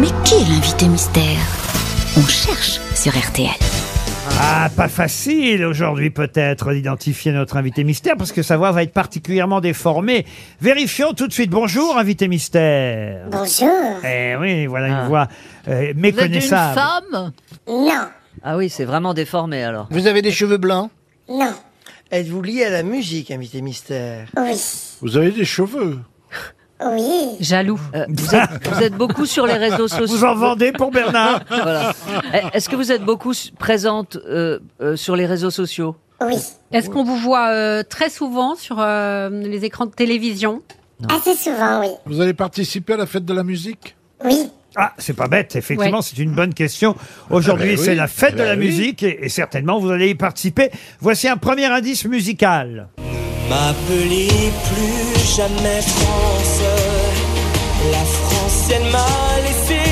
Mais qui est l'invité mystère? On cherche sur RTL. Ah, pas facile aujourd'hui peut-être d'identifier notre invité mystère parce que sa voix va être particulièrement déformée. Vérifions tout de suite. Bonjour, invité mystère. Bonjour. Eh oui, voilà Ah. une voix euh, Vous êtes une méconnaissable. femme? Non, Ah oui, c'est vraiment déformé alors. Vous avez des cheveux blancs? Non, Êtes-vous lié à la musique, invité mystère? Oui, Vous avez des cheveux? Oui. Jaloux. Euh, vous, êtes, vous êtes beaucoup sur les réseaux sociaux. Vous en vendez pour Bernard Voilà. Eh, Est-ce que vous êtes beaucoup s- présente euh, euh, sur les réseaux sociaux? Oui, Est-ce qu'on vous voit euh, très souvent sur euh, les écrans de télévision? Assez souvent, oui. Vous allez participer à la fête de la musique? Oui, Ah, c'est pas bête, effectivement, Ouais. c'est une bonne question. Aujourd'hui, Ah ben oui. c'est la fête de Ben la oui. musique et, et certainement vous allez y participer. Voici un premier indice musical. M'appelez plus jamais France. La France, elle m'a laissé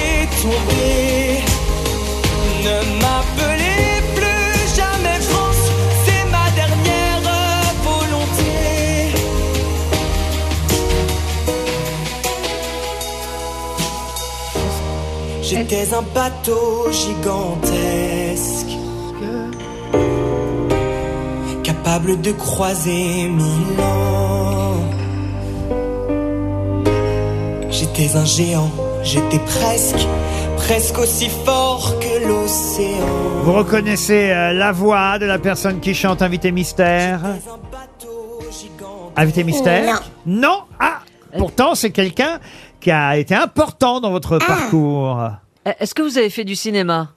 tomber. Ne m'appelez plus jamais France. C'est ma dernière volonté. J'étais un bateau gigantesque capable de croiser mille ans. J'étais un géant, j'étais presque, presque aussi fort que l'océan. Vous reconnaissez euh, la voix de la personne qui chante Invité Mystère? Invité Mystère? Non Ah Pourtant, c'est quelqu'un qui a été important dans votre parcours. Eh, Est-ce que vous avez fait du cinéma?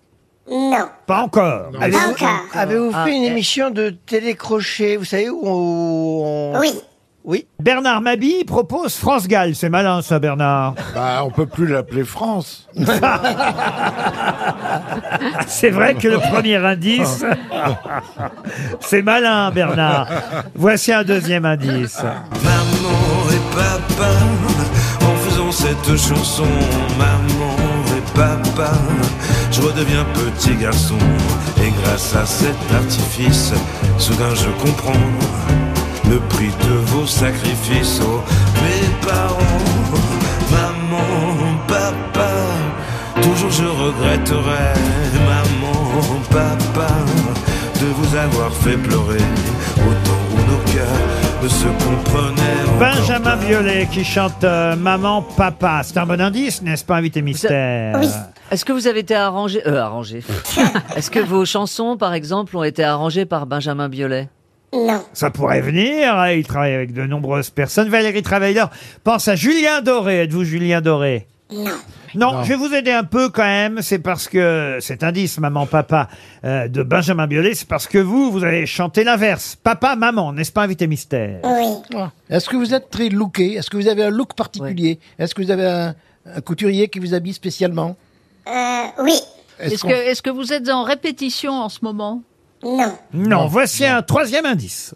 Non, Pas encore. Allez- pas encore. Avez-vous Ah, fait une eh. émission de télécrochet, vous savez, où on... Oui, Oui. Bernard Mabille propose France Gall. C'est malin ça, Bernard. Bah, on peut plus l'appeler France. C'est vrai que le premier indice, c'est malin, Bernard. Voici un deuxième indice. Maman et papa, en faisant cette chanson, maman et papa, je redeviens petit garçon. Et grâce à cet artifice, soudain je comprends le prix de vos sacrifices. Oh, mes parents, maman, papa, toujours je regretterai, maman, papa, de vous avoir fait pleurer autant où nos cœurs ne se comprenaient. Benjamin. Biolay qui chante euh, Maman, Papa. C'est un bon indice, n'est-ce pas, invité mystère Oui. Est-ce que vous avez été arrangé euh, arrangé. Est-ce que vos chansons, par exemple, ont été arrangées par Benjamin Biolay? Non, Ça pourrait venir. hein, Il travaille avec de nombreuses personnes. Valérie Travailleur pense à Julien Doré. Êtes-vous Julien Doré? Non. Non, je vais vous aider un peu quand même. C'est parce que cet indice, maman, papa, euh, de Benjamin Biolay, c'est parce que vous, vous avez chanté l'inverse. Papa, maman, n'est-ce pas, invité mystère? Oui, Est-ce que vous êtes très looké Est-ce que vous avez un look particulier? Est-ce que vous avez un, un couturier qui vous habille spécialement? Oui, Est-ce qu'on- que, est-ce que vous êtes en répétition en ce moment? Non. Non, voici un troisième indice.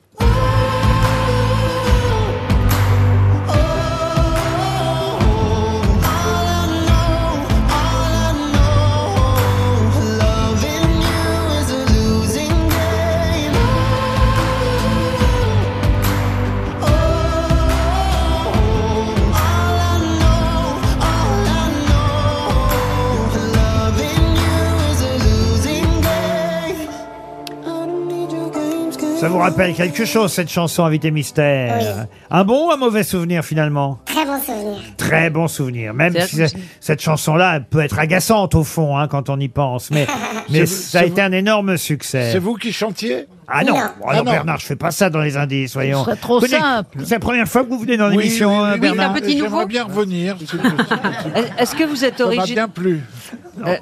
Ça vous rappelle quelque chose, cette chanson Invité Mystère. Un bon ou un mauvais souvenir, finalement? Très bon souvenir. Très bon souvenir. Même si c'est- cette chanson-là elle peut être agaçante, au fond, hein, quand on y pense. Mais, mais C'est- ça a c'est été vous- un énorme succès. C'est vous qui chantiez? Ah non, Non. Oh non, Ah non. Bernard, je fais pas ça dans les indices, voyons. Serait trop simple. C'est la première fois que vous venez dans Oui, l'émission, oui, oui, hein, oui, Bernard. un petit nouveau? J'aimerais bien revenir. plaît. Est-ce que vous êtes Ça m'a originaire bien plu.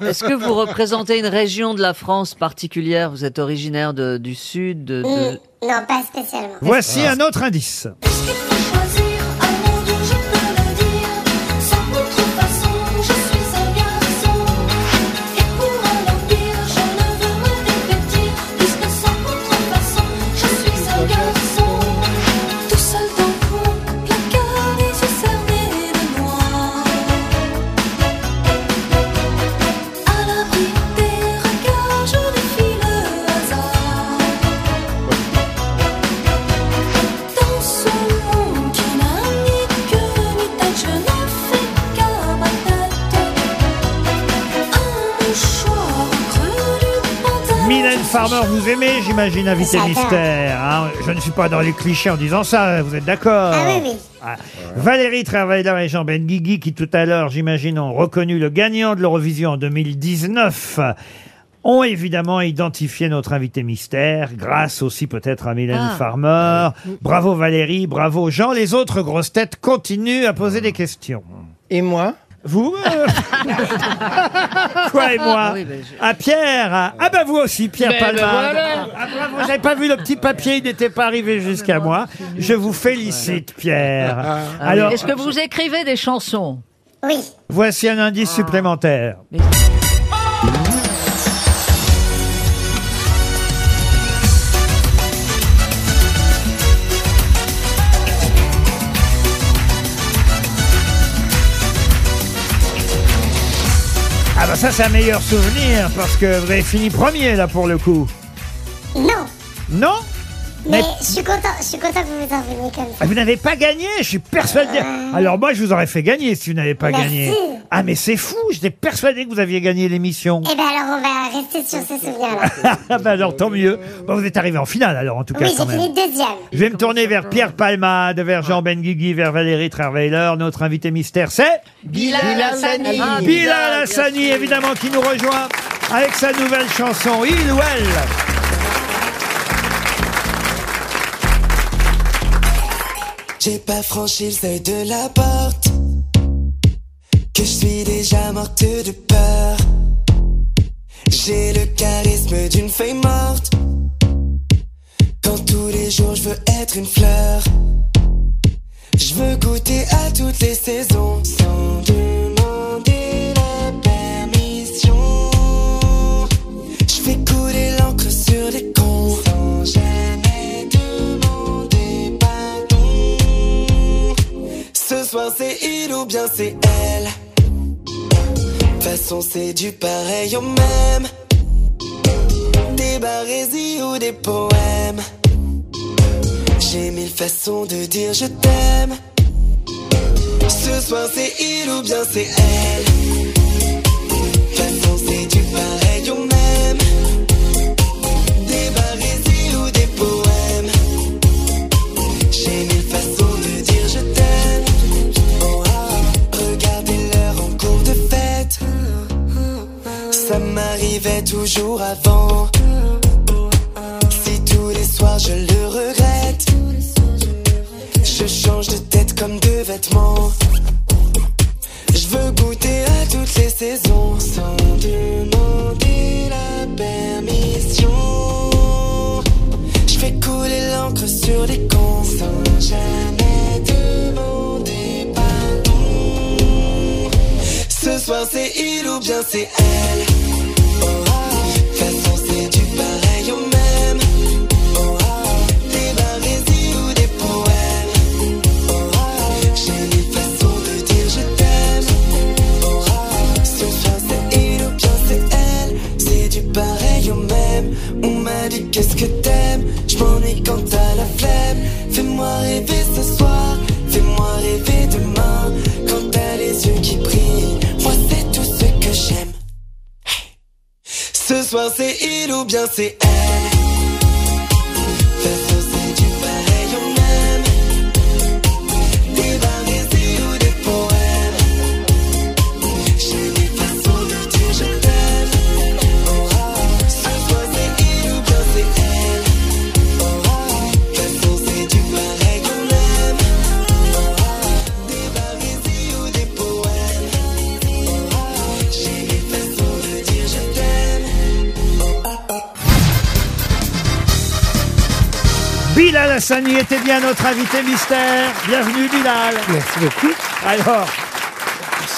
Est-ce que vous représentez une région de la France particulière? Vous êtes originaire de- du sud de, de- Hmm, Non, pas spécialement. Voici un autre indice. Vous aimez, j'imagine, invité mystère. hein. Je ne suis pas dans les clichés en disant ça, vous êtes d'accord Ah oui, oui. Ah. Valérie Travailer et Jean Benguigui, qui tout à l'heure, j'imagine, ont reconnu le gagnant de l'Eurovision en 2019, ont évidemment identifié notre invité mystère, grâce aussi peut-être à Mylène Ah. Farmer. Bravo Valérie, bravo Jean. Les autres grosses têtes continuent à poser des questions. Et moi? Vous euh, Quoi et moi Ah oui, ben, je- Ah Pierre Ah ah bah vous aussi, Pierre Ben, Palmade. ben voilà. Ah, bravo, j'avais pas vu le petit papier, il n'était pas arrivé jusqu'à moi. Je vous félicite, Pierre. Ah. Alors, Est-ce que vous écrivez des chansons? Oui. voici un indice supplémentaire. Ah ça c'est un meilleur souvenir parce que vous avez fini premier là pour le coup. Non. Non? Mais Mais- je suis content, je suis content que vous vous en veniez comme ça. Ah, Vous n'avez pas gagné, je suis persuadé. Alors moi, je vous aurais fait gagner si vous n'avez pas Merci. gagné. Ah mais c'est fou, j'étais persuadé que vous aviez gagné l'émission. Eh ben alors on va rester sur ce souvenir-là. Ah bah alors tant mieux. Bon, vous êtes arrivé en finale alors en tout cas Oui, quand j'ai même. fini deuxième. Je vais me tourner vers Pierre Palmade, vers Jean Benguigui, vers Valérie Trierweiler. Notre invité mystère, c'est Bilal Hassani. Ah, Bilal Hassani, sûr. évidemment, qui nous rejoint avec sa nouvelle chanson, Il ou Elle. J'ai pas franchi le seuil de la porte. Que je suis déjà morte de peur. J'ai le charisme d'une feuille morte. Quand tous les jours je veux être une fleur. Je veux goûter à toutes les saisons sans demander soir c'est il ou bien c'est elle. Façon c'est du pareil au même. Des barésies ou des poèmes. J'ai mille façons de dire je t'aime. Ce soir c'est il ou bien c'est elle. Façon c'est du pareil m'arrivait toujours avant. Si tous les soirs je le regrette, je change de tête comme de vêtements. Je veux goûter à toutes les saisons sans demander la permission. Je fais couler l'encre sur les cons sans jamais demander pardon. Ce soir c'est il ou bien c'est elle. Qu'est-ce que t'aimes. Je m'ennuie quand t'as la flemme. Fais-moi rêver ce Ce soir c'est il ou bien c'est elle. Hassani était bien notre invité mystère. Bienvenue Bilal. Merci beaucoup. Alors,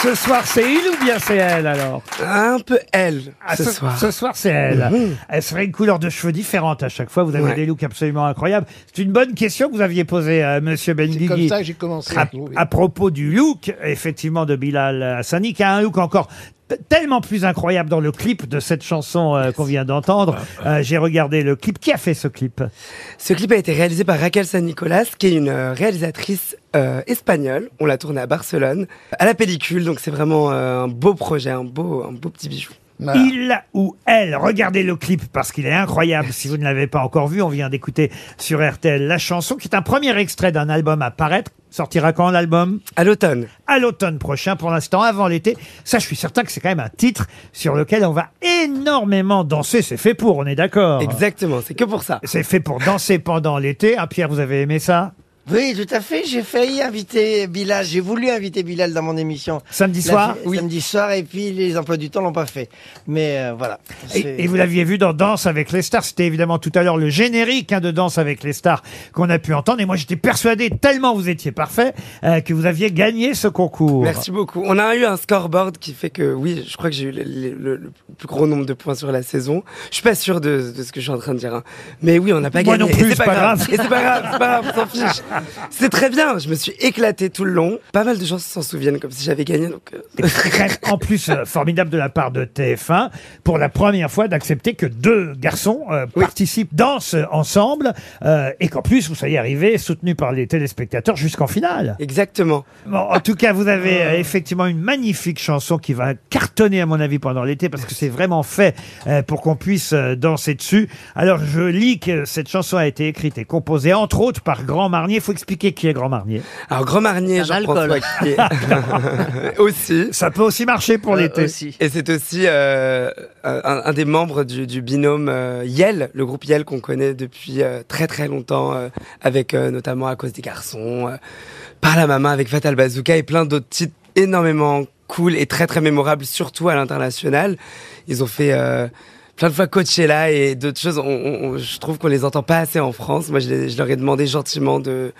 ce soir c'est il ou bien c'est elle alors Un peu elle, Ah, ce, soir. Ce soir, c'est elle. Mhm. Elle serait une couleur de cheveux différente à chaque fois. Vous avez Ouais. des looks absolument incroyables. C'est une bonne question que vous aviez posée à Monsieur Benguigui. comme ça que j'ai commencé. À, Oui. à propos du look, effectivement, de Bilal Hassani, qui a un look encore tellement plus incroyable dans le clip de cette chanson euh, qu'on vient d'entendre. Euh, J'ai regardé le clip. Qui a fait ce clip? Ce clip a été réalisé par Raquel San Nicolas, qui est une euh, réalisatrice espagnole. On l'a tourné à Barcelone, à la pellicule. Donc c'est vraiment un beau projet, un beau, un beau petit bijou. Il ou elle, regardez le clip parce qu'il est incroyable. Si vous ne l'avez pas encore vu, on vient d'écouter sur RTL la chanson qui est un premier extrait d'un album à paraître. Sortira quand l'album? À l'automne. À l'automne prochain, pour l'instant, avant l'été. Ça, je suis certain que c'est quand même un titre sur lequel on va énormément danser. C'est fait pour, on est d'accord Exactement, c'est que pour ça. C'est fait pour danser pendant l'été. Ah, Pierre, vous avez aimé ça? Oui, tout à fait. J'ai failli inviter Bilal. J'ai voulu inviter Bilal dans mon émission. Samedi La- soir Samedi soir, et puis les emplois du temps l'ont pas fait. Mais euh, voilà. Et, et vous l'aviez vu dans Danse avec les stars. C'était évidemment tout à l'heure le générique hein, de Danse avec les stars qu'on a pu entendre. Et moi, j'étais persuadé, tellement vous étiez parfait, euh, que vous aviez gagné ce concours. Merci beaucoup. On a eu un scoreboard qui fait que, oui, je crois que j'ai eu le, le- le- le plus gros nombre de points sur la saison. Je suis pas sûr de, de ce que je suis en train de dire. hein. Mais oui, on n'a pas Moi gagné. non plus, c'est pas grave. Et c'est pas grave, c'est pas grave, on s'en fiche. C'est très bien. Je me suis éclaté tout le long. Pas mal de gens s'en souviennent comme si j'avais gagné. Donc, euh, en plus euh, formidable de la part de TF1 pour la première fois d'accepter que deux garçons euh, participent, dansent ensemble euh, et qu'en plus vous soyez arrivés soutenus par les téléspectateurs jusqu'en finale. Exactement. Bon, en tout cas, vous avez euh, effectivement une magnifique chanson qui va cartonner à mon avis pendant l'été parce que c'est vraiment fait euh, pour qu'on puisse euh, danser dessus. Alors je lis que cette chanson a été écrite et composée entre autres par Grand Marnier. Il faut expliquer qui est Grand Marnier. Alors, Grand Marnier, Un Jean-François alcool. qui est aussi. Ça peut aussi marcher pour Euh, l'été. Et c'est aussi euh, un, un des membres du, du binôme euh, Yel, le groupe Yel qu'on connaît depuis euh, très très longtemps, euh, avec euh, notamment à cause des garçons, euh, par la maman avec Fatal Bazooka et plein d'autres titres énormément cool et très très mémorables, surtout à l'international. Ils ont fait euh, plein de fois Coachella et d'autres choses. On, on- je trouve qu'on les entend pas assez en France. Moi, je, je leur ai demandé gentiment de,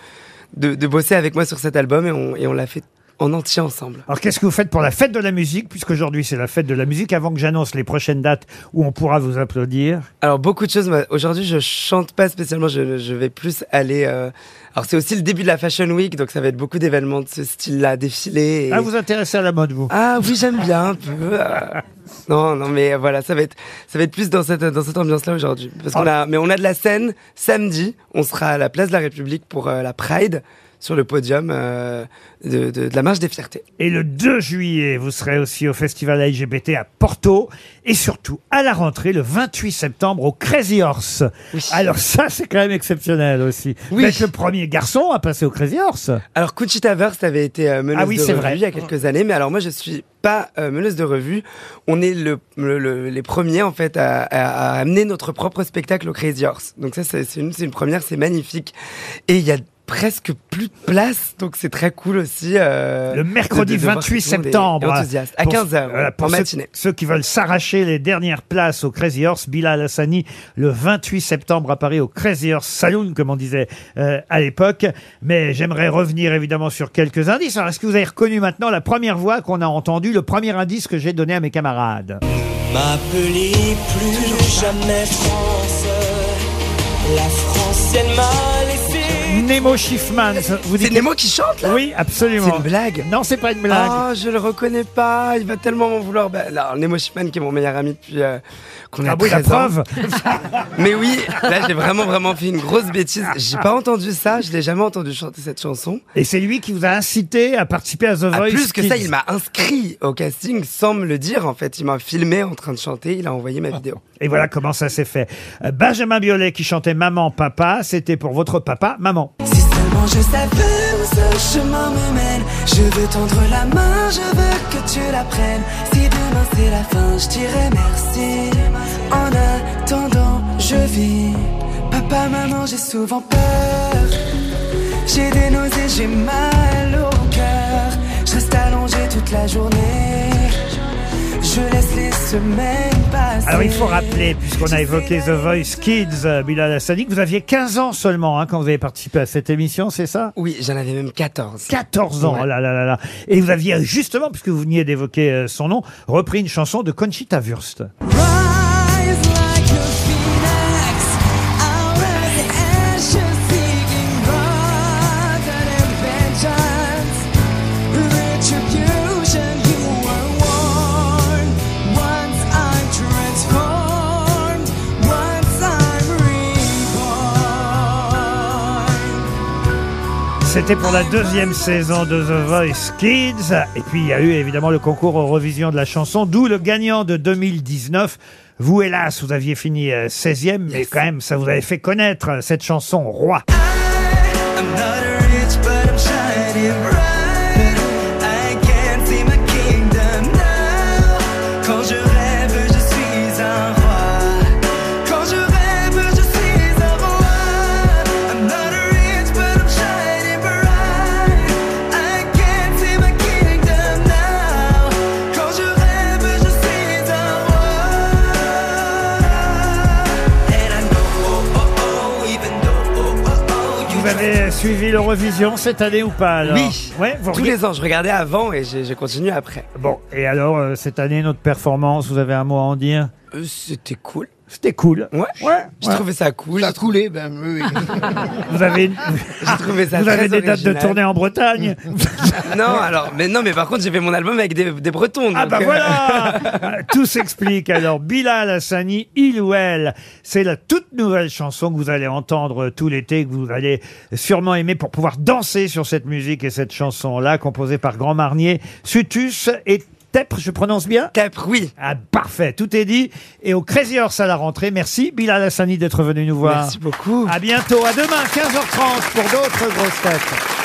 de, de bosser avec moi sur cet album et on, et on l'a fait en entier ensemble. Alors qu'est-ce que vous faites pour la fête de la musique puisqu'aujourd'hui c'est la fête de la musique avant que j'annonce les prochaines dates où on pourra vous applaudir Alors beaucoup de choses. Aujourd'hui, je chante pas spécialement. Je, je vais plus aller. euh, Alors c'est aussi le début de la Fashion Week, donc ça va être beaucoup d'événements de ce style-là, défilés. et- Ah, vous intéressez à la mode, vous? Ah oui, j'aime bien un peu. euh. Non, non, mais voilà, ça va être, ça va être plus dans cette, dans cette ambiance-là aujourd'hui. Parce qu'on a, mais on a de la scène samedi. On sera à la place de la République pour euh, la Pride sur le podium euh, de, de, de la marche des fiertés. Et le 2 juillet, vous serez aussi au festival LGBT à Porto. Et surtout, à la rentrée, le 28 septembre, au Crazy Horse. Alors ça, c'est quand même exceptionnel aussi. Vous Oui. êtes le premier garçon à passer au Crazy Horse. Alors Conchita Wurst avait été euh, meneuse Ah oui, de c'est revue vrai. il y a quelques années, mais alors moi je suis pas euh, meneuse de revue. On est le, le- le- les premiers en fait à, à- à amener notre propre spectacle au Crazy Horse. Donc ça c'est c'est une, c'est une première, c'est magnifique. Et il y a presque plus de place, donc c'est très cool aussi. euh, Le mercredi de- de voir 28 que tout le monde est septembre. enthousiaste. À Pour- 15h, voilà, pour en ceux- matinée. Ceux, qui veulent s'arracher les dernières places au Crazy Horse, Bilal Hassani, le 28 septembre à Paris au Crazy Horse Saloon, comme on disait euh, à l'époque. Mais j'aimerais revenir évidemment sur quelques indices. Alors, est-ce que vous avez reconnu maintenant la première voix qu'on a entendue, le premier indice que j'ai donné à mes camarades? M'appelez plus jamais France. La France, elle m'a laissé. Nemo Schiffman. Vous dites C'est Nemo qui chante là Oui, absolument. C'est une blague Non, c'est pas une blague. Oh, je le reconnais pas. Il va tellement m'en vouloir. Bah, alors, Nemo Schiffman, qui est mon meilleur ami depuis euh, qu'on a Ah oui, la 13 ans. preuve. Mais oui, là, j'ai vraiment, vraiment fait une grosse bêtise. J'ai pas entendu ça. Je l'ai jamais entendu chanter cette chanson. Et c'est lui qui vous a incité à participer à The Ah, Voice. plus que ça, Kids. il m'a inscrit au casting sans me le dire. En fait, il m'a filmé en train de chanter. Il a envoyé ma vidéo. Et voilà comment ça s'est fait. Euh, Benjamin Biolay qui chantait Maman, Papa, c'était pour votre papa, Maman. Seulement je savais où ce chemin me mène. Je veux tendre la main, je veux que tu la prennes. Si demain c'est la fin, je dirais merci. En attendant, je vis. Papa, maman, j'ai souvent peur. J'ai des nausées, j'ai mal au cœur. Je reste toute la journée. Je laisse les semaines passer. Alors il faut rappeler, puisqu'on a évoqué The Voice Kids, euh, Bilal Hassani, que vous aviez 15 ans seulement hein, quand vous avez participé à cette émission, c'est ça? Oui, j'en avais même 14. 14 ans, Ouais. oh là là là là. Et vous aviez justement, puisque vous veniez d'évoquer euh, son nom, repris une chanson de Conchita Wurst. C'était pour la deuxième saison de The Voice Kids. Et puis, il y a eu évidemment le concours Eurovision de la chanson, d'où le gagnant de 2019. Vous, hélas, vous aviez fini euh, 16e, mais quand même, ça vous avait fait connaître euh, cette chanson Roi. Suivi l'Eurovision cette année ou pas alors Oui, Ouais, vous tous regardez- les ans. Je regardais avant et j'ai j'ai continué après. Bon, et alors, euh, cette année, notre performance, vous avez un mot à en dire? Euh, C'était cool. C'était cool. Ouais. Ouais. J'ai trouvé ça cool. Ça a coulé, ben oui. Vous avez, J'ai trouvé ça vous avez des dates de original. tournée en Bretagne Non, alors, mais non, mais par contre, j'ai fait mon album avec des, des Bretons. Ah donc, bah euh, voilà Tout s'explique alors. Bilal Hassani, il ou elle, c'est la toute nouvelle chanson que vous allez entendre tout l'été, que vous allez sûrement aimer pour pouvoir danser sur cette musique et cette chanson-là, composée par Grand Marnier, Sutus et Tepre, je prononce bien Tepre, oui. Ah, parfait, tout est dit. Et au Crazy Horse à la rentrée, merci Bilal Hassani d'être venu nous voir. Merci beaucoup. À bientôt, à demain, 15h30 pour d'autres grosses têtes.